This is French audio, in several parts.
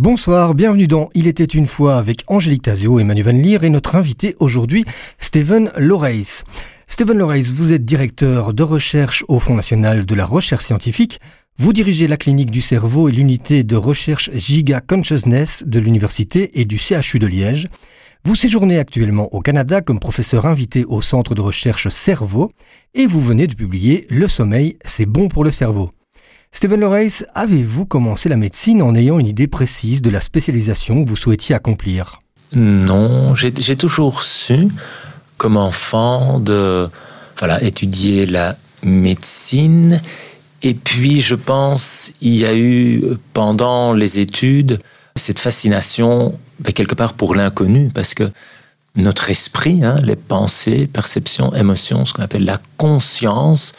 Bonsoir, bienvenue dans Il était une fois avec Angélique Tazio et Manu Van Leer et notre invité aujourd'hui, Steven Loreis. Steven Loreis, vous êtes directeur de recherche au Fonds national de la recherche scientifique. Vous dirigez la clinique du cerveau et l'unité de recherche Giga Consciousness de l'Université et du CHU de Liège. Vous séjournez actuellement au Canada comme professeur invité au Centre de recherche Cerveau et vous venez de publier Le sommeil, c'est bon pour le cerveau. Stephen Loreis, avez-vous commencé la médecine en ayant une idée précise de la spécialisation que vous souhaitiez accomplir? Non, j'ai toujours su, comme enfant, de voilà, étudier la médecine. Et puis, je pense, il y a eu, pendant les études, cette fascination, ben, quelque part, pour l'inconnu, parce que notre esprit, hein, les pensées, perceptions, émotions, ce qu'on appelle la conscience,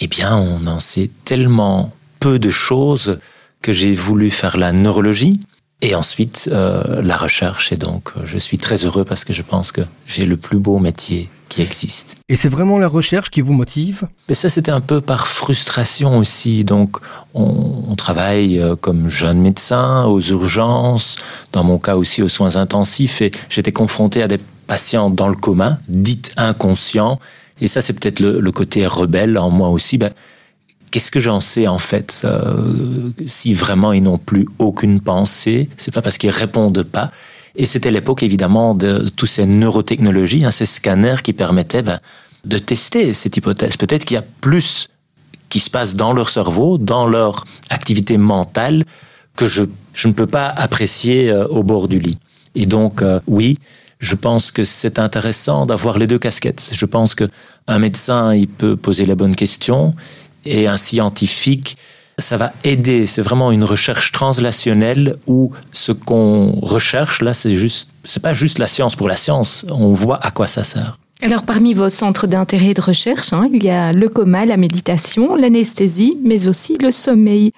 eh bien, on en sait tellement peu de choses que j'ai voulu faire la neurologie et ensuite euh, la recherche. Et donc, euh, je suis très heureux parce que je pense que j'ai le plus beau métier qui existe. Et c'est vraiment la recherche qui vous motive? Mais ça, c'était un peu par frustration aussi. Donc, on, on, travaille euh, comme jeune médecin aux urgences, dans mon cas aussi aux soins intensifs, et j'étais confronté à des patients dans le coma, dites inconscients. Et ça, c'est peut-être le, le, côté rebelle en moi aussi. Ben, Qu'est-ce que j'en sais en fait euh, Si vraiment ils n'ont plus aucune pensée, c'est pas parce qu'ils répondent pas. Et c'était l'époque évidemment de toutes ces neurotechnologies, hein, ces scanners qui permettaient ben, de tester cette hypothèse. Peut-être qu'il y a plus qui se passe dans leur cerveau, dans leur activité mentale, que je, ne peux pas apprécier euh, au bord du lit. Et donc, euh, oui, je pense que c'est intéressant d'avoir les deux casquettes. Je pense que un médecin, il peut poser la bonne question, et un scientifique, ça va aider. C'est vraiment une recherche translationnelle où ce qu'on recherche là, c'est juste, c'est pas juste la science pour la science. On voit à quoi ça sert. Alors, parmi vos centres d'intérêt de recherche, hein, il y a le coma, la méditation, l'anesthésie, mais aussi le sommeil.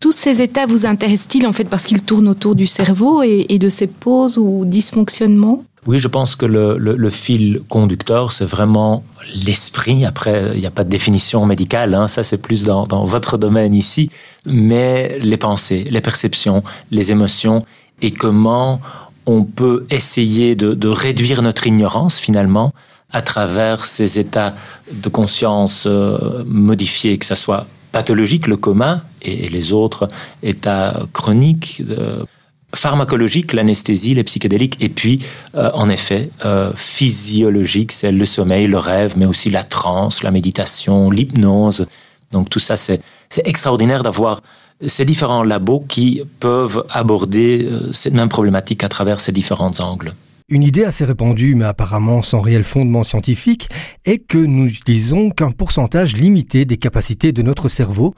Tous ces états vous intéressent-ils en fait parce qu'ils tournent autour du cerveau et, et de ses pauses ou dysfonctionnements? Oui, je pense que le, fil conducteur, c'est vraiment l'esprit. Après, il n'y a pas de définition médicale, hein, ça c'est plus dans, votre domaine ici, mais les pensées, les perceptions, les émotions et comment on peut essayer de, réduire notre ignorance finalement à travers ces états de conscience euh, modifiés, que ce soit pathologique, le coma, et, et les autres états chroniques. Euh, pharmacologique, l'anesthésie, les psychédéliques, et puis, euh, en effet, euh, physiologique, c'est le sommeil, le rêve, mais aussi la transe, la méditation, l'hypnose. Donc tout ça, c'est extraordinaire d'avoir ces différents labos qui peuvent aborder euh, cette même problématique à travers ces différents angles. Une idée assez répandue, mais apparemment sans réel fondement scientifique, est que nous n'utilisons qu'un pourcentage limité des capacités de notre cerveau.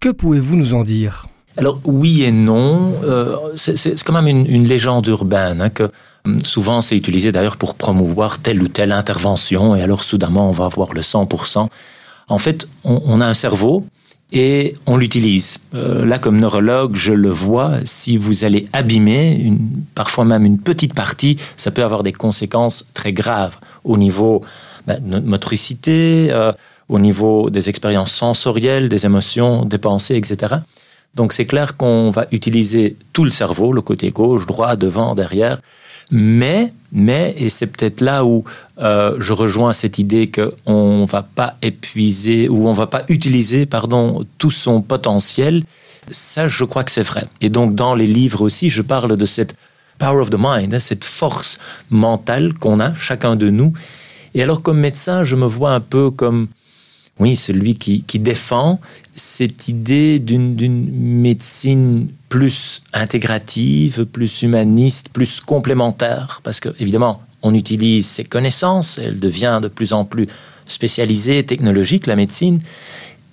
Que pouvez-vous nous en dire? Alors oui et non, euh, c'est quand même une, une légende urbaine hein, que hum, souvent c'est utilisé d'ailleurs pour promouvoir telle ou telle intervention et alors soudainement on va avoir le 100%. En fait, on, on a un cerveau et on l'utilise. Euh, là, comme neurologue, je le vois, si vous allez abîmer une, parfois même une petite partie, ça peut avoir des conséquences très graves au niveau ben, de notre motricité, euh, au niveau des expériences sensorielles, des émotions, des pensées, etc. Donc c'est clair qu'on va utiliser tout le cerveau, le côté gauche, droit, devant, derrière. Mais, mais, et c'est peut-être là où euh, je rejoins cette idée qu'on va pas épuiser ou on va pas utiliser, pardon, tout son potentiel. Ça, je crois que c'est vrai. Et donc dans les livres aussi, je parle de cette power of the mind, hein, cette force mentale qu'on a chacun de nous. Et alors comme médecin, je me vois un peu comme oui, celui qui, défend cette idée d'une médecine plus intégrative, plus humaniste, plus complémentaire, parce que évidemment, on utilise ses connaissances, elle devient de plus en plus spécialisée, technologique, la médecine,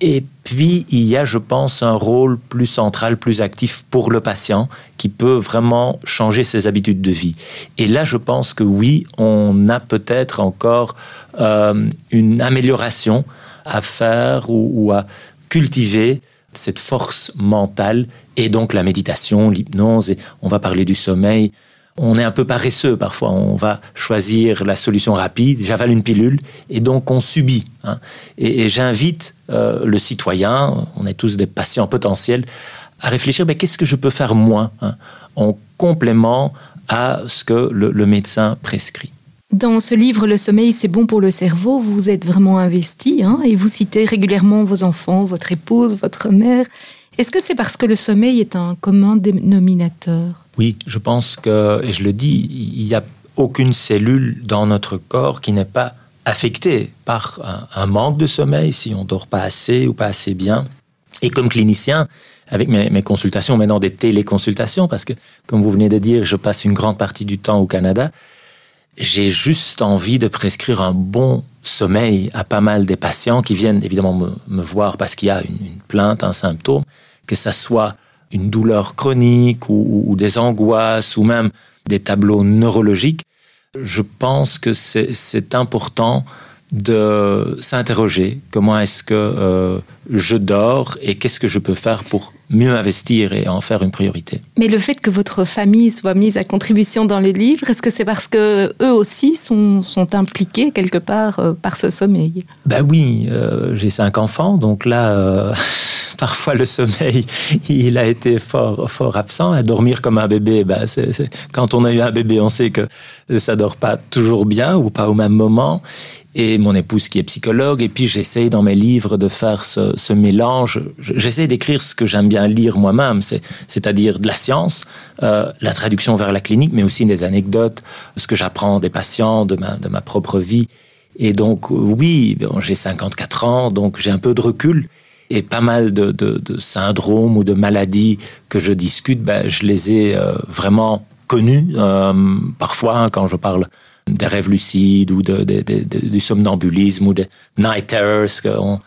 et puis, il y a, je pense, un rôle plus central, plus actif pour le patient qui peut vraiment changer ses habitudes de vie. Et là, je pense que oui, on a peut-être encore euh, une amélioration à faire ou, à cultiver cette force mentale et donc la méditation, l'hypnose, et on va parler du sommeil. On est un peu paresseux parfois, on va choisir la solution rapide, j'avale une pilule, et donc on subit. Hein. Et, et j'invite euh, le citoyen, on est tous des patients potentiels, à réfléchir, mais qu'est-ce que je peux faire moi hein, en complément à ce que le, médecin prescrit. Dans ce livre, Le sommeil, c'est bon pour le cerveau, vous êtes vraiment investi hein, et vous citez régulièrement vos enfants, votre épouse, votre mère. Est-ce que c'est parce que le sommeil est un commun dénominateur? Oui, je pense que, et je le dis, il n'y a aucune cellule dans notre corps qui n'est pas affectée par un, manque de sommeil, si on dort pas assez ou pas assez bien. Et comme clinicien, avec mes, consultations, maintenant des téléconsultations, parce que, comme vous venez de dire, je passe une grande partie du temps au Canada, j'ai juste envie de prescrire un bon sommeil à pas mal des patients qui viennent évidemment me, voir parce qu'il y a une, plainte, un symptôme, que ça soit une douleur chronique ou des angoisses ou même des tableaux neurologiques. Je pense que c'est important de s'interroger comment est-ce que euh, je dors et qu'est-ce que je peux faire pour mieux investir et en faire une priorité. Mais le fait que votre famille soit mise à contribution dans les livres, est-ce que c'est parce que eux aussi sont, sont impliqués quelque part euh, par ce sommeil? Ben oui, euh, j'ai cinq enfants, donc là, parfois le sommeil, il a été fort, fort absent. À dormir comme un bébé, ben c'est, quand on a eu un bébé, on sait que ça dort pas toujours bien ou pas au même moment et mon épouse qui est psychologue. Et puis j'essaye dans mes livres de faire ce, mélange. J'essaie d'écrire ce que j'aime bien lire moi-même, c'est-à-dire de la science, euh, la traduction vers la clinique, mais aussi des anecdotes, ce que j'apprends des patients, de ma, propre vie. Et donc oui, j'ai 54 ans, donc j'ai un peu de recul. Et pas mal de, syndromes ou de maladies que je discute, ben, je les ai euh, vraiment connus. Euh, parfois, hein, quand je parle des rêves lucides ou du somnambulisme ou des night terrors.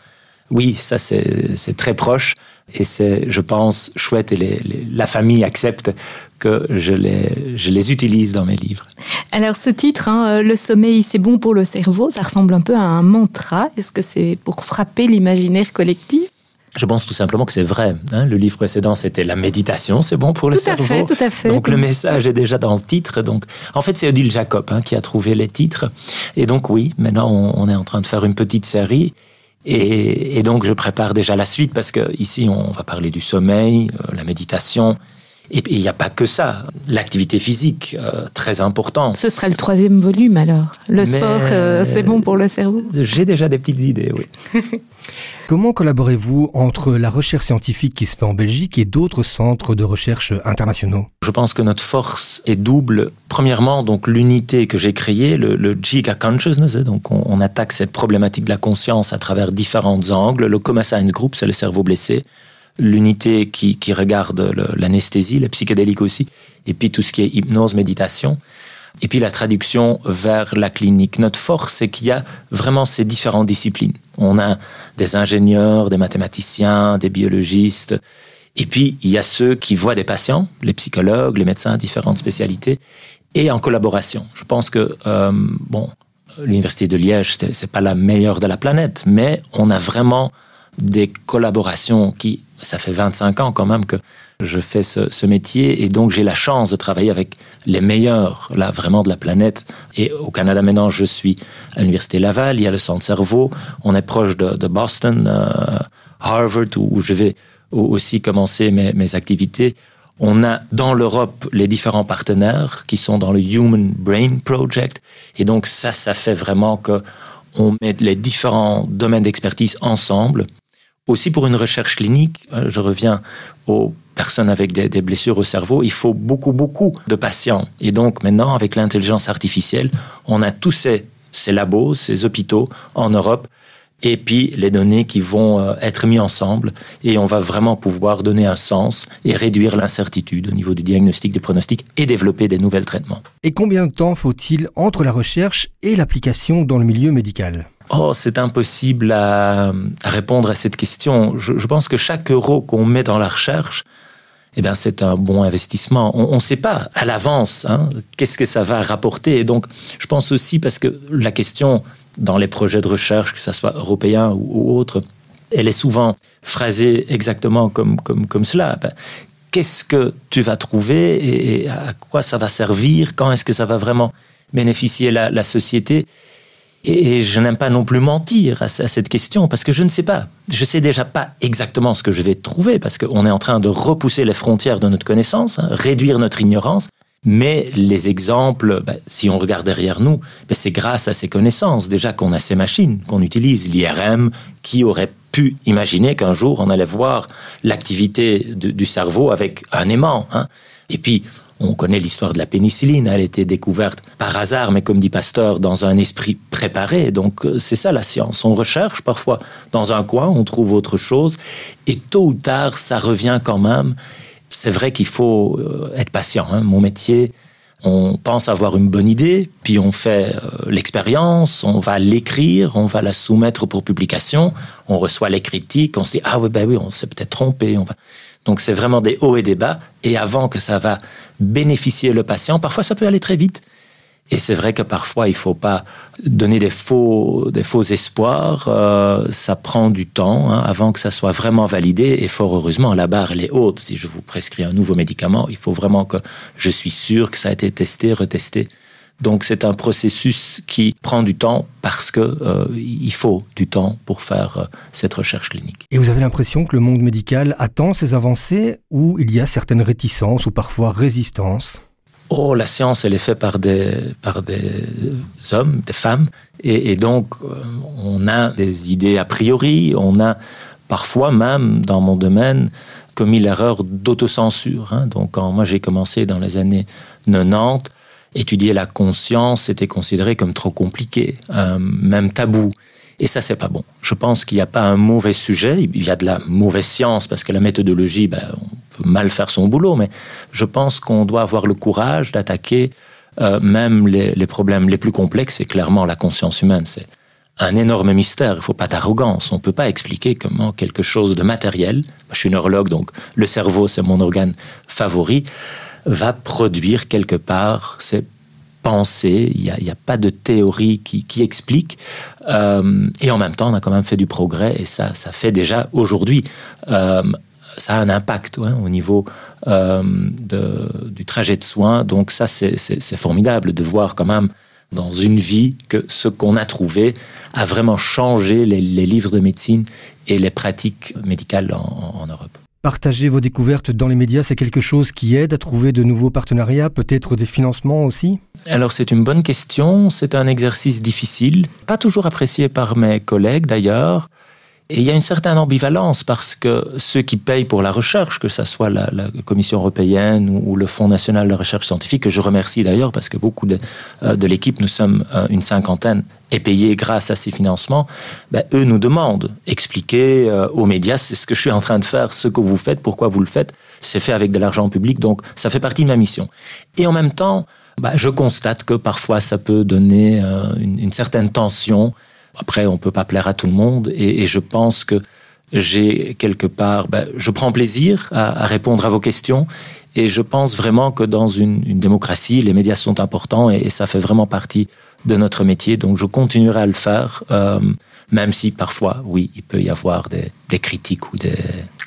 oui, ça c'est très proche et c'est, je pense, chouette et la famille accepte que je les, je les utilise dans mes livres. Alors ce titre, hein, Le sommeil c'est bon pour le cerveau, ça ressemble un peu à un mantra. Est-ce que c'est pour frapper l'imaginaire collectif? Je pense tout simplement que c'est vrai. Hein. Le livre précédent, c'était la méditation, c'est bon pour le tout cerveau. Tout à fait, tout à fait. Donc le message est déjà dans le titre. Donc, en fait, c'est Odile Jacob hein, qui a trouvé les titres. Et donc oui, maintenant on, est en train de faire une petite série. Et, et, donc je prépare déjà la suite parce que ici on va parler du sommeil, euh, la méditation, et il n'y a pas que ça. L'activité physique, euh, très important. Ce sera le troisième volume alors. Le sport, euh, c'est bon pour le cerveau J'ai déjà des petites idées, oui. Comment collaborez-vous entre la recherche scientifique qui se fait en Belgique et d'autres centres de recherche internationaux? Je pense que notre force est double. Premièrement, donc l'unité que j'ai créée, le, le Giga Consciousness, donc on, attaque cette problématique de la conscience à travers différents angles. Le Coma Science Group, c'est le cerveau blessé l'unité qui, qui regarde l'anesthésie, le psychédélique aussi, et puis tout ce qui est hypnose, méditation, et puis la traduction vers la clinique. Notre force, c'est qu'il y a vraiment ces différentes disciplines. On a des ingénieurs, des mathématiciens, des biologistes, et puis il y a ceux qui voient des patients, les psychologues, les médecins, différentes spécialités, et en collaboration. Je pense que euh, bon, l'université de Liège, c'est pas la meilleure de la planète, mais on a vraiment des collaborations qui ça fait 25 ans quand même que je fais ce, métier et donc j'ai la chance de travailler avec les meilleurs, là, vraiment de la planète. Et au Canada maintenant, je suis à l'Université Laval, il y a le Centre Cerveau, on est proche de, Boston, euh, Harvard, où, je vais aussi commencer mes, activités. On a dans l'Europe les différents partenaires qui sont dans le Human Brain Project. Et donc ça, ça fait vraiment que on met les différents domaines d'expertise ensemble aussi pour une recherche clinique, euh, je reviens aux personnes avec des, blessures au cerveau, il faut beaucoup, beaucoup de patients. Et donc maintenant, avec l'intelligence artificielle, on a tous ces, ces labos, ces hôpitaux en Europe et puis les données qui vont euh, être mis ensemble et on va vraiment pouvoir donner un sens et réduire l'incertitude au niveau du diagnostic, du pronostic et développer des nouvelles traitements. Et combien de temps faut-il entre la recherche et l'application dans le milieu médical? Oh, c'est impossible à, répondre à cette question. Je, pense que chaque euro qu'on met dans la recherche, eh bien, c'est un bon investissement. On ne sait pas à l'avance hein, qu'est-ce que ça va rapporter. Et donc, je pense aussi parce que la question dans les projets de recherche, que ce soit européen ou, autre, elle est souvent phrasée exactement comme, comme, comme cela. Ben, qu'est-ce que tu vas trouver et, à quoi ça va servir? Quand est-ce que ça va vraiment bénéficier la, la société? Et je n'aime pas non plus mentir à, cette question parce que je ne sais pas. Je sais déjà pas exactement ce que je vais trouver parce qu'on est en train de repousser les frontières de notre connaissance, hein, réduire notre ignorance. Mais les exemples, ben, si on regarde derrière nous, ben, c'est grâce à ces connaissances déjà qu'on a ces machines, qu'on utilise, l'IRM, qui aurait pu imaginer qu'un jour on allait voir l'activité du cerveau avec un aimant. Hein. Et puis, on connaît l'histoire de la pénicilline, elle a été découverte par hasard, mais comme dit Pasteur, dans un esprit préparé. Donc euh, c'est ça la science. On recherche parfois dans un coin, on trouve autre chose, et tôt ou tard, ça revient quand même. C'est vrai qu'il faut euh, être patient. Hein. Mon métier, on pense avoir une bonne idée, puis on fait euh, l'expérience, on va l'écrire, on va la soumettre pour publication, on reçoit les critiques, on se dit ah oui ben oui, on s'est peut-être trompé. On va... Donc c'est vraiment des hauts et des bas. Et avant que ça va bénéficier le patient, parfois ça peut aller très vite. Et c'est vrai que parfois il faut pas donner des faux, des faux espoirs. Euh, ça prend du temps hein, avant que ça soit vraiment validé. Et fort heureusement, la barre elle est haute. Si je vous prescris un nouveau médicament, il faut vraiment que je suis sûr que ça a été testé, retesté. Donc c'est un processus qui prend du temps parce que euh, il faut du temps pour faire euh, cette recherche clinique. Et vous avez l'impression que le monde médical attend ces avancées ou il y a certaines réticences ou parfois résistances? Oh, la science, elle est faite par des, par des hommes, des femmes, et, donc euh, on a des idées a priori, on a parfois même dans mon domaine commis l'erreur d'autocensure. Hein. Donc quand moi j'ai commencé dans les années 90, étudier la conscience était considéré comme trop compliqué, même tabou. Et ça, c'est pas bon. Je pense qu'il n'y a pas un mauvais sujet. Il y a de la mauvaise science parce que la méthodologie, ben, peut mal faire son boulot, mais je pense qu'on doit avoir le courage d'attaquer euh, même les, problèmes les plus complexes. Et clairement, la conscience humaine, c'est un énorme mystère. Il faut pas d'arrogance. On peut pas expliquer comment quelque chose de matériel. Je suis neurologue, donc le cerveau, c'est mon organe favori va produire quelque part ces pensées. Il n'y a, pas de théorie qui, qui explique. Euh, et en même temps, on a quand même fait du progrès et ça, ça fait déjà aujourd'hui. Euh, ça a un impact hein, au niveau euh, de, du trajet de soins. Donc ça, c'est formidable de voir quand même dans une vie que ce qu'on a trouvé a vraiment changé les, les, livres de médecine et les pratiques médicales en, en Europe. Partager vos découvertes dans les médias, c'est quelque chose qui aide à trouver de nouveaux partenariats, peut-être des financements aussi? Alors c'est une bonne question, c'est un exercice difficile, pas toujours apprécié par mes collègues d'ailleurs. Et il y a une certaine ambivalence parce que ceux qui payent pour la recherche, que ce soit la, Commission européenne ou, le Fonds national de recherche scientifique, que je remercie d'ailleurs parce que beaucoup de, euh, de l'équipe, nous sommes euh, une cinquantaine, est payée grâce à ces financements, ben, eux nous demandent, expliquer euh, aux médias, c'est ce que je suis en train de faire, ce que vous faites, pourquoi vous le faites, c'est fait avec de l'argent public, donc ça fait partie de ma mission. Et en même temps, ben, je constate que parfois ça peut donner une certaine tension après, on peut pas plaire à tout le monde et, et je pense que j'ai quelque part, ben, je prends plaisir à, à, répondre à vos questions et je pense vraiment que dans une, une démocratie, les médias sont importants et, ça fait vraiment partie de notre métier. Donc, je continuerai à le faire, euh, même si parfois, oui, il peut y avoir des, des critiques ou des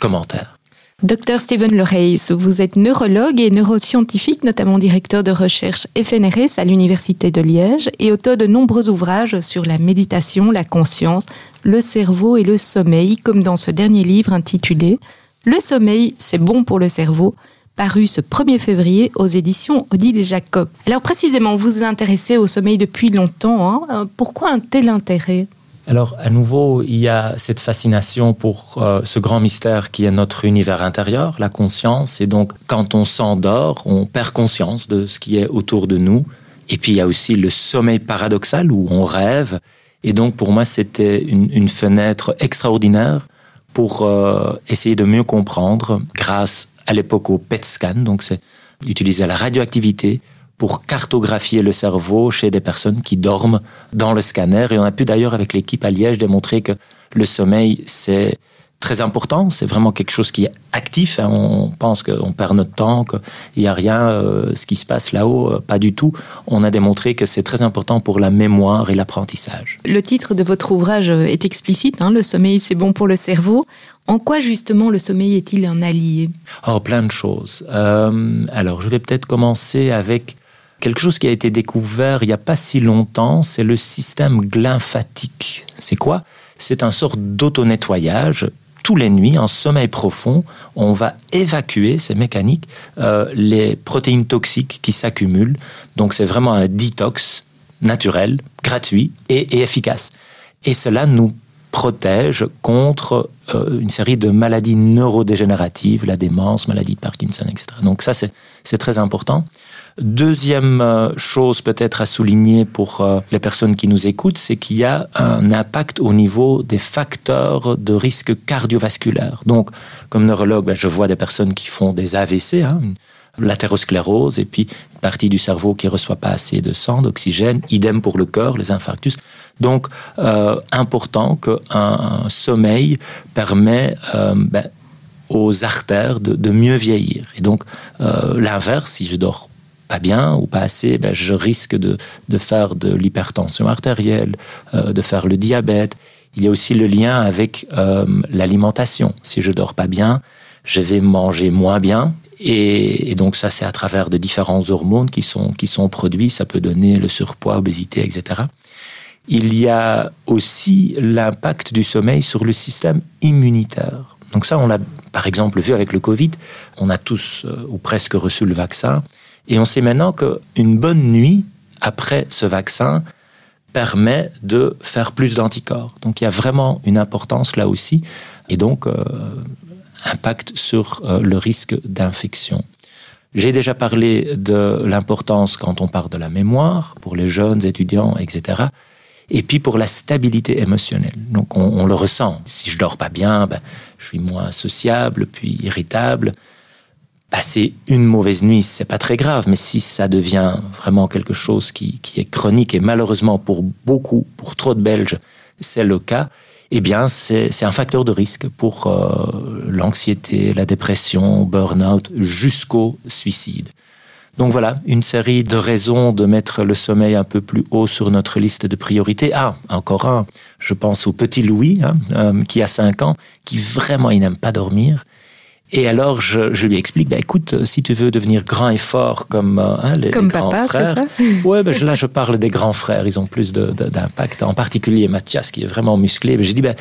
commentaires. Docteur Steven Lereis, vous êtes neurologue et neuroscientifique, notamment directeur de recherche FNRS à l'Université de Liège et auteur de nombreux ouvrages sur la méditation, la conscience, le cerveau et le sommeil, comme dans ce dernier livre intitulé Le sommeil, c'est bon pour le cerveau, paru ce 1er février aux éditions Odile Jacob. Alors précisément, vous vous intéressez au sommeil depuis longtemps. Hein Pourquoi un tel intérêt? Alors, à nouveau, il y a cette fascination pour euh, ce grand mystère qui est notre univers intérieur, la conscience. Et donc, quand on s'endort, on perd conscience de ce qui est autour de nous. Et puis, il y a aussi le sommeil paradoxal où on rêve. Et donc, pour moi, c'était une, fenêtre extraordinaire pour euh, essayer de mieux comprendre grâce à l'époque au PET scan. Donc, c'est utiliser la radioactivité pour cartographier le cerveau chez des personnes qui dorment dans le scanner. Et on a pu d'ailleurs avec l'équipe à Liège démontrer que le sommeil, c'est très important, c'est vraiment quelque chose qui est actif. Hein. On pense qu'on perd notre temps, qu'il n'y a rien, euh, ce qui se passe là-haut, euh, pas du tout. On a démontré que c'est très important pour la mémoire et l'apprentissage. Le titre de votre ouvrage est explicite, hein, Le sommeil, c'est bon pour le cerveau. En quoi justement le sommeil est-il un allié? Oh, plein de choses. Euh, alors, je vais peut-être commencer avec quelque chose qui a été découvert il n'y a pas si longtemps, c'est le système glymphatique. C'est quoi? C'est un sort d'auto-nettoyage. Tous les nuits, en sommeil profond, on va évacuer, ces mécaniques, euh, les protéines toxiques qui s'accumulent. Donc c'est vraiment un détox naturel, gratuit et, efficace. Et cela nous protège contre euh, une série de maladies neurodégénératives, la démence, maladie de Parkinson, etc. Donc ça, c'est très important. Deuxième euh, chose peut-être à souligner pour euh, les personnes qui nous écoutent, c'est qu'il y a un impact au niveau des facteurs de risque cardiovasculaire. Donc, comme neurologue, ben, je vois des personnes qui font des AVC, hein, l'athérosclérose, et puis une partie du cerveau qui reçoit pas assez de sang, d'oxygène. Idem pour le cœur, les infarctus. Donc, euh, important qu'un sommeil permet euh, ben, aux artères de, mieux vieillir. Et donc, euh, l'inverse, si je dors pas bien ou pas assez, ben, je risque de, de faire de l'hypertension artérielle, de faire le diabète. Il y a aussi le lien avec l'alimentation. Si je dors pas bien, je vais manger moins bien et, donc ça, c'est à travers de différents hormones qui sont, qui sont produits. Ça peut donner le surpoids, obésité, etc. Il y a aussi l'impact du sommeil sur le système immunitaire. Donc ça, on l'a par exemple vu avec le Covid. On a tous euh, ou presque reçu le vaccin. Et on sait maintenant qu'une bonne nuit après ce vaccin permet de faire plus d'anticorps. Donc il y a vraiment une importance là aussi. Et donc, euh, impact sur euh, le risque d'infection. J'ai déjà parlé de l'importance quand on parle de la mémoire pour les jeunes étudiants, etc. Et puis pour la stabilité émotionnelle. Donc on, le ressent. Si je dors pas bien, ben, je suis moins sociable, puis irritable. Passer une mauvaise nuit, c'est pas très grave, mais si ça devient vraiment quelque chose qui, qui est chronique et malheureusement pour beaucoup, pour trop de Belges, c'est le cas, eh bien, c'est un facteur de risque pour euh, l'anxiété, la dépression, burn-out, jusqu'au suicide. Donc voilà, une série de raisons de mettre le sommeil un peu plus haut sur notre liste de priorités. Ah, encore un, je pense au petit Louis, hein, euh, qui a 5 ans, qui vraiment, il n'aime pas dormir. Et alors, je, je lui explique, bah, écoute, si tu veux devenir grand et fort comme, euh, hein, les, comme grands papa, frères, ça? Ouais, ben, là, je parle des grands frères, ils ont plus d'impact. En particulier Mathias, qui est vraiment musclé. J'ai dit, ben,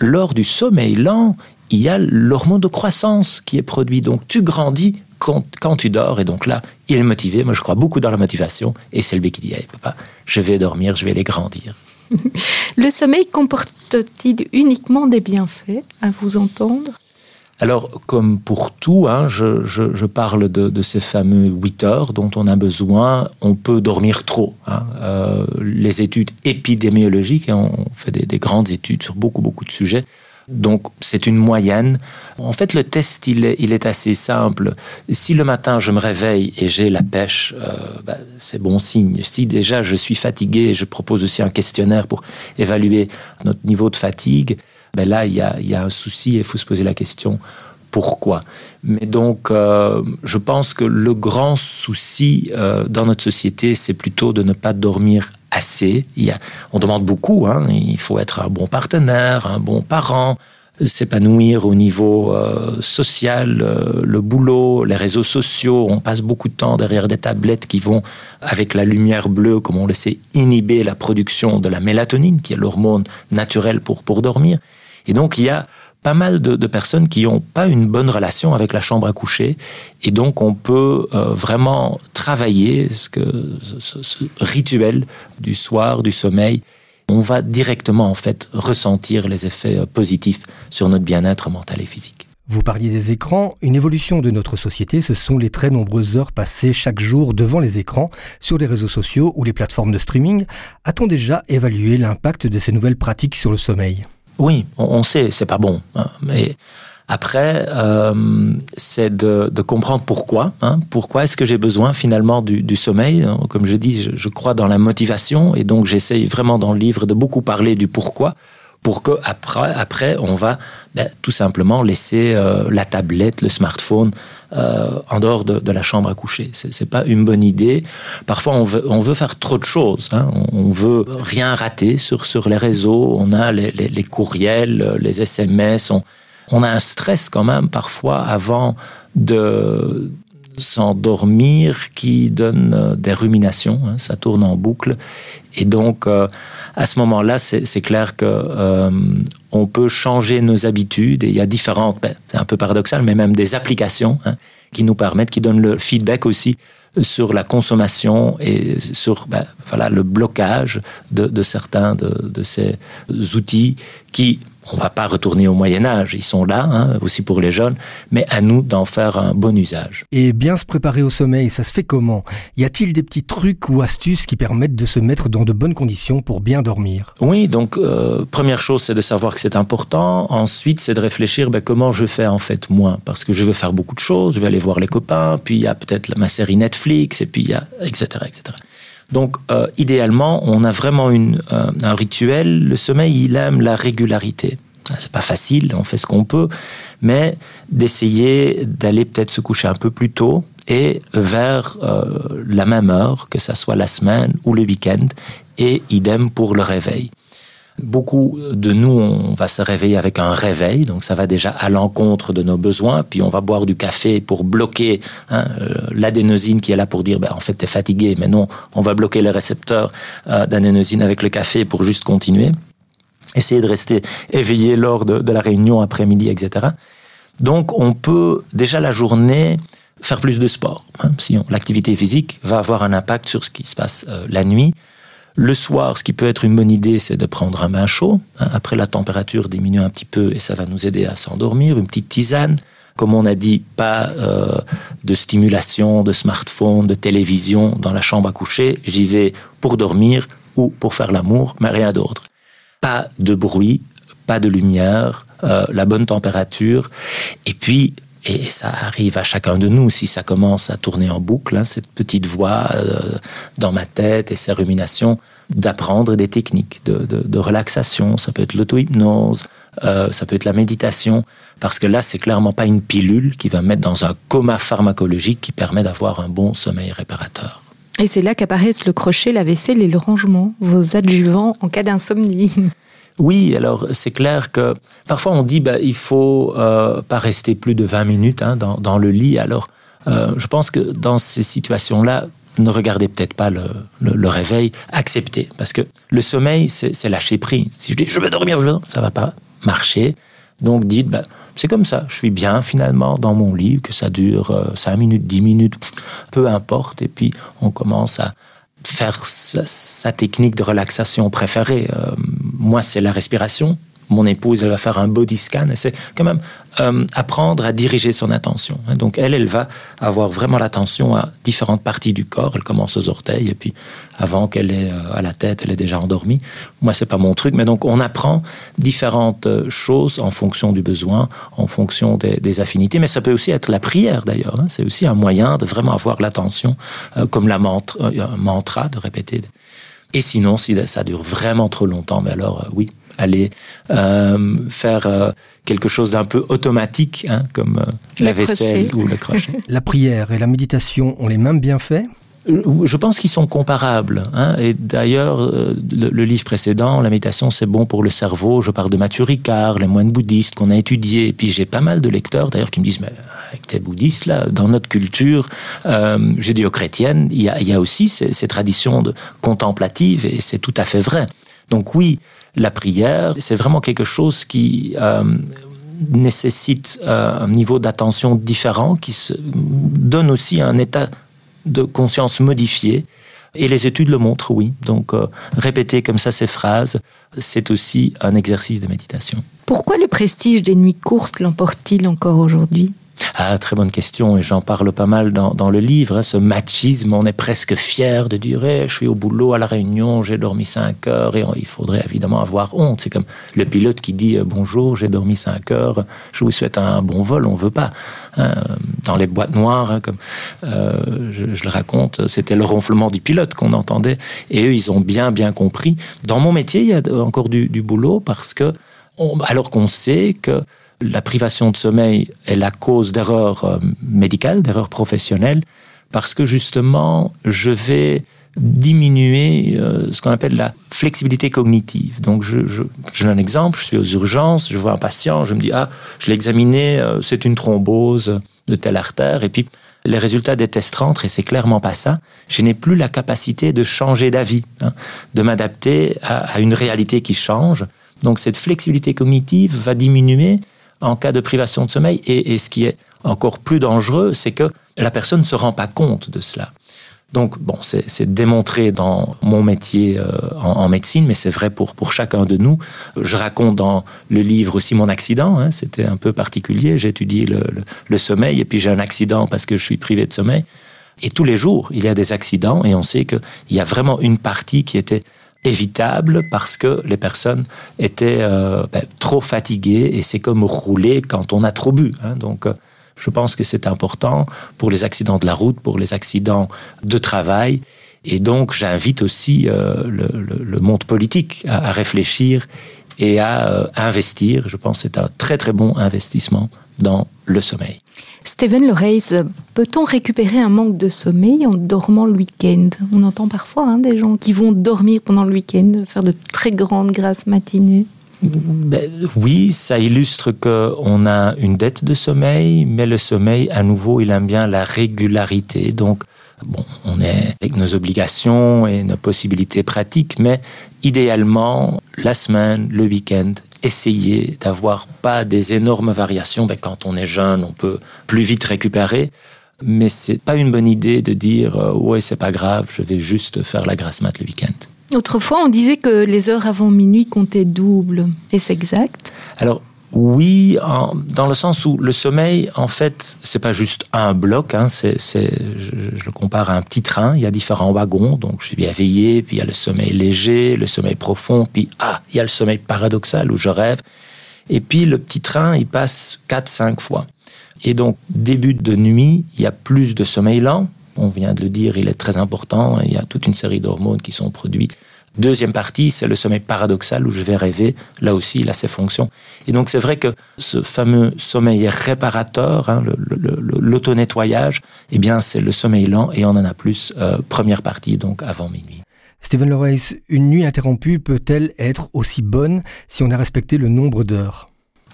lors du sommeil lent, il y a l'hormone de croissance qui est produit. Donc, tu grandis quand, quand, tu dors. Et donc là, il est motivé. Moi, je crois beaucoup dans la motivation. Et c'est lui qui dit, hey, papa, je vais dormir, je vais les grandir. Le sommeil comporte-t-il uniquement des bienfaits, à vous entendre? Alors, comme pour tout, hein, je, parle de, ces fameux 8 heures dont on a besoin. On peut dormir trop. Hein. Euh, les études épidémiologiques, et on fait des, grandes études sur beaucoup, beaucoup de sujets. Donc, c'est une moyenne. En fait, le test, il est, assez simple. Si le matin, je me réveille et j'ai la pêche, euh, ben, c'est bon signe. Si déjà je suis fatigué, je propose aussi un questionnaire pour évaluer notre niveau de fatigue ben là, il y a, un souci et il faut se poser la question pourquoi? Mais donc, euh, je pense que le grand souci euh, dans notre société, c'est plutôt de ne pas dormir assez. Il on demande beaucoup, hein. il faut être un bon partenaire, un bon parent, s'épanouir au niveau euh, social, le boulot, les réseaux sociaux. On passe beaucoup de temps derrière des tablettes qui vont, avec la lumière bleue, comme on le sait, inhiber la production de la mélatonine, qui est l'hormone naturelle pour, pour dormir. Et donc, il y a pas mal de, personnes qui n'ont pas une bonne relation avec la chambre à coucher. Et donc, on peut euh, vraiment travailler ce, que, ce, rituel du soir, du sommeil. On va directement, en fait, ressentir les effets euh, positifs sur notre bien-être mental et physique. Vous parliez des écrans. Une évolution de notre société, ce sont les très nombreuses heures passées chaque jour devant les écrans, sur les réseaux sociaux ou les plateformes de streaming. A-t-on déjà évalué l'impact de ces nouvelles pratiques sur le sommeil? Oui, on, sait, c'est pas bon. Hein, mais après, euh, c'est de, comprendre pourquoi. Hein, pourquoi est-ce que j'ai besoin finalement du, sommeil? Comme je dis, je, crois dans la motivation et donc j'essaye vraiment dans le livre de beaucoup parler du pourquoi pour que après, après on va ben, tout simplement laisser euh, la tablette, le smartphone euh, en dehors de, la chambre à coucher. C'est pas une bonne idée. Parfois, on veut, on faire trop de choses. Hein. On veut rien rater sur, les réseaux. On a les, courriels, les SMS. On, on, a un stress quand même parfois avant de s'endormir qui donne euh, des ruminations, hein, ça tourne en boucle. Et donc, euh, à ce moment-là, c'est clair que euh, on peut changer nos habitudes. Et il y a différentes, ben, c'est un peu paradoxal, mais même des applications hein, qui nous permettent, qui donnent le feedback aussi sur la consommation et sur ben, voilà, le blocage de, certains de, de, ces outils qui on va pas retourner au Moyen Âge, ils sont là hein, aussi pour les jeunes, mais à nous d'en faire un bon usage. Et bien se préparer au sommeil, ça se fait comment? Y a-t-il des petits trucs ou astuces qui permettent de se mettre dans de bonnes conditions pour bien dormir? Oui, donc euh, première chose c'est de savoir que c'est important. Ensuite c'est de réfléchir ben, comment je fais en fait moi, parce que je veux faire beaucoup de choses, je vais aller voir les copains, puis il y a peut-être ma série Netflix et puis il y a etc etc. Donc, euh, idéalement, on a vraiment une, euh, un rituel. Le sommeil, il aime la régularité. C'est pas facile, on fait ce qu'on peut, mais d'essayer d'aller peut-être se coucher un peu plus tôt et vers euh, la même heure, que ça soit la semaine ou le week-end, et idem pour le réveil. Beaucoup de nous, on va se réveiller avec un réveil, donc ça va déjà à l'encontre de nos besoins, puis on va boire du café pour bloquer hein, euh, l'adénosine qui est là pour dire, ben, en fait, tu es fatigué, mais non, on va bloquer les récepteurs euh, d'adénosine avec le café pour juste continuer. Essayer de rester éveillé lors de, la réunion après-midi, etc. Donc on peut déjà la journée faire plus de sport. Hein, si l'activité physique va avoir un impact sur ce qui se passe euh, la nuit. Le soir, ce qui peut être une bonne idée, c'est de prendre un bain chaud. Hein. Après, la température diminue un petit peu et ça va nous aider à s'endormir. Une petite tisane. Comme on a dit, pas euh, de stimulation, de smartphone, de télévision dans la chambre à coucher. J'y vais pour dormir ou pour faire l'amour, mais rien d'autre. Pas de bruit, pas de lumière, euh, la bonne température. Et puis, et ça arrive à chacun de nous si ça commence à tourner en boucle, hein, cette petite voix euh, dans ma tête et ces ruminations, d'apprendre des techniques de, relaxation. Ça peut être l'auto-hypnose, euh, ça peut être la méditation, parce que là, c'est clairement pas une pilule qui va mettre dans un coma pharmacologique qui permet d'avoir un bon sommeil réparateur. Et c'est là qu'apparaissent le crochet, la vaisselle et le rangement, vos adjuvants en cas d'insomnie. Oui, alors c'est clair que parfois on dit bah, il faut euh, pas rester plus de 20 minutes hein, dans, le lit. Alors euh, je pense que dans ces situations-là, ne regardez peut-être pas le, réveil, acceptez. Parce que le sommeil, c'est lâcher prise. Si je dis je veux dormir, je veux ça va pas marcher. Donc dites, bah, c'est comme ça, je suis bien finalement dans mon lit, que ça dure euh, 5 minutes, 10 minutes, peu importe. Et puis on commence à, faire sa, sa, technique de relaxation préférée. Euh, moi, c'est la respiration. Mon épouse, elle va faire un body scan c'est quand même euh, apprendre à diriger son attention. Donc elle, elle va avoir vraiment l'attention à différentes parties du corps. Elle commence aux orteils et puis avant qu'elle ait euh, à la tête, elle est déjà endormie. Moi, c'est pas mon truc, mais donc on apprend différentes euh, choses en fonction du besoin, en fonction des, affinités. Mais ça peut aussi être la prière d'ailleurs. Hein. C'est aussi un moyen de vraiment avoir l'attention, comme la un mantra de répéter. Et sinon, si ça dure vraiment trop longtemps, mais alors euh, oui, aller euh, faire euh, quelque chose d'un peu automatique, hein, comme euh, la vaisselle crochet. ou le crochet. La prière et la méditation ont les mêmes bienfaits? Je pense qu'ils sont comparables. Hein. Et d'ailleurs, le, le, livre précédent, la méditation, c'est bon pour le cerveau. Je parle de Mathieu Ricard, les moines bouddhistes qu'on a étudiés. Et puis j'ai pas mal de lecteurs d'ailleurs qui me disent, mais avec tes bouddhistes là, dans notre culture euh, judéo-chrétienne, il y a, il y a aussi ces, traditions de contemplatives et c'est tout à fait vrai. Donc oui, la prière, c'est vraiment quelque chose qui euh, nécessite euh, un niveau d'attention différent, qui donne aussi un état de conscience modifié. Et les études le montrent, oui. Donc, euh, répéter comme ça ces phrases, c'est aussi un exercice de méditation. Pourquoi le prestige des nuits courtes l'emporte-t-il encore aujourd'hui? Ah, très bonne question et j'en parle pas mal dans, dans le livre. Hein, ce machisme, on est presque fier de dire hey, je suis au boulot à la réunion, j'ai dormi 5 heures et il faudrait évidemment avoir honte. C'est comme le pilote qui dit bonjour, j'ai dormi 5 heures, je vous souhaite un bon vol. On veut pas. Hein, dans les boîtes noires, hein, comme euh, je, le raconte, c'était le ronflement du pilote qu'on entendait et eux, ils ont bien, bien compris. Dans mon métier, il y a encore du, du boulot parce que, alors qu'on sait que la privation de sommeil est la cause d'erreurs euh, médicales, d'erreurs professionnelles, parce que justement, je vais diminuer euh, ce qu'on appelle la flexibilité cognitive. Donc, je, je, je donne un exemple, je suis aux urgences, je vois un patient, je me dis, ah, je l'ai examiné, euh, c'est une thrombose de telle artère, et puis les résultats des tests rentrent et c'est clairement pas ça. Je n'ai plus la capacité de changer d'avis, hein, de m'adapter à, une réalité qui change. Donc cette flexibilité cognitive va diminuer en cas de privation de sommeil. Et, ce qui est encore plus dangereux, c'est que la personne ne se rend pas compte de cela. Donc, bon, c'est démontré dans mon métier euh, en, médecine, mais c'est vrai pour, pour chacun de nous. Je raconte dans le livre aussi mon accident. Hein, C'était un peu particulier. J'étudie le, le, sommeil et puis j'ai un accident parce que je suis privé de sommeil. Et tous les jours, il y a des accidents et on sait qu'il y a vraiment une partie qui était évitable parce que les personnes étaient euh, ben, trop fatiguées et c'est comme rouler quand on a trop bu. Hein, donc, euh, je pense que c'est important pour les accidents de la route, pour les accidents de travail. Et donc, j'invite aussi euh, le, monde politique à, réfléchir et à euh, investir. Je pense que c'est un très très bon investissement dans le sommeil. Steven Loreis, peut-on récupérer un manque de sommeil en dormant le week-end? On entend parfois hein, des gens qui vont dormir pendant le week-end, faire de très grandes grasses matinées. Ben, oui, ça illustre qu'on a une dette de sommeil, mais le sommeil, à nouveau, il aime bien la régularité. Donc, bon, on est avec nos obligations et nos possibilités pratiques, mais idéalement, la semaine, le week-end, essayer d'avoir pas des énormes variations. Ben, quand on est jeune, on peut plus vite récupérer. Mais c'est pas une bonne idée de dire, euh, ouais, c'est pas grave, je vais juste faire la grasse mat le week-end. Autrefois, on disait que les heures avant minuit comptaient double. Est-ce exact? Alors, oui, dans le sens où le sommeil, en fait, c'est pas juste un bloc. Hein, c'est, je, le compare à un petit train. Il y a différents wagons. Donc, je suis bien veillé. Puis il y a le sommeil léger, le sommeil profond. Puis ah, il y a le sommeil paradoxal où je rêve. Et puis le petit train, il passe 4-5 fois. Et donc, début de nuit, il y a plus de sommeil lent on vient de le dire, il est très important. Il y a toute une série d'hormones qui sont produites. Deuxième partie, c'est le sommeil paradoxal où je vais rêver. Là aussi, il a ses fonctions. Et donc, c'est vrai que ce fameux sommeil réparateur, hein, l'auto-nettoyage, eh bien, c'est le sommeil lent et on en a plus euh, première partie, donc avant minuit. Stephen Lorace, une nuit interrompue peut-elle être aussi bonne si on a respecté le nombre d'heures?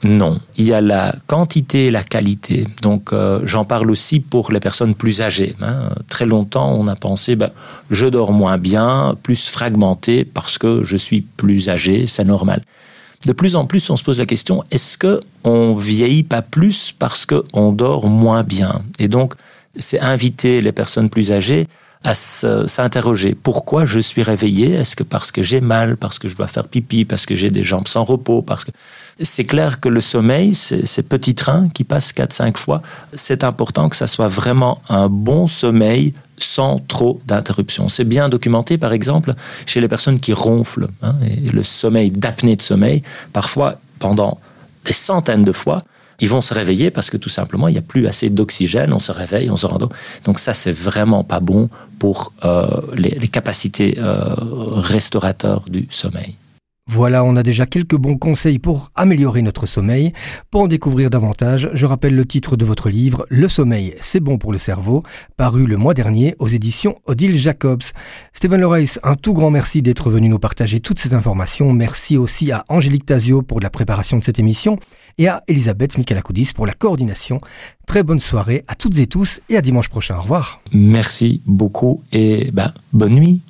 Non, il y a la quantité et la qualité. Donc euh, j'en parle aussi pour les personnes plus âgées. Hein. Très longtemps, on a pensé, ben, je dors moins bien, plus fragmenté parce que je suis plus âgé, c'est normal. De plus en plus, on se pose la question est-ce que on vieillit pas plus parce que on dort moins bien? Et donc, c'est inviter les personnes plus âgées à s'interroger. Pourquoi je suis réveillé? Est-ce que parce que j'ai mal, parce que je dois faire pipi, parce que j'ai des jambes sans repos, parce que c'est clair que le sommeil, ces petits trains qui passent 4-5 fois, c'est important que ça soit vraiment un bon sommeil sans trop d'interruptions. C'est bien documenté, par exemple, chez les personnes qui ronflent. Hein, le sommeil d'apnée de sommeil, parfois pendant des centaines de fois, ils vont se réveiller parce que tout simplement, il n'y a plus assez d'oxygène, on se réveille, on se rend. Donc ça, c'est vraiment pas bon pour euh, les, capacités euh, restaurateurs du sommeil. Voilà, on a déjà quelques bons conseils pour améliorer notre sommeil. Pour en découvrir davantage, je rappelle le titre de votre livre Le sommeil, c'est bon pour le cerveau, paru le mois dernier aux éditions Odile Jacobs. Stephen Loreis, un tout grand merci d'être venu nous partager toutes ces informations. Merci aussi à Angélique Tazio pour la préparation de cette émission et à Elisabeth Michalakoudis pour la coordination. Très bonne soirée à toutes et tous et à dimanche prochain. Au revoir. Merci beaucoup et ben, bonne nuit.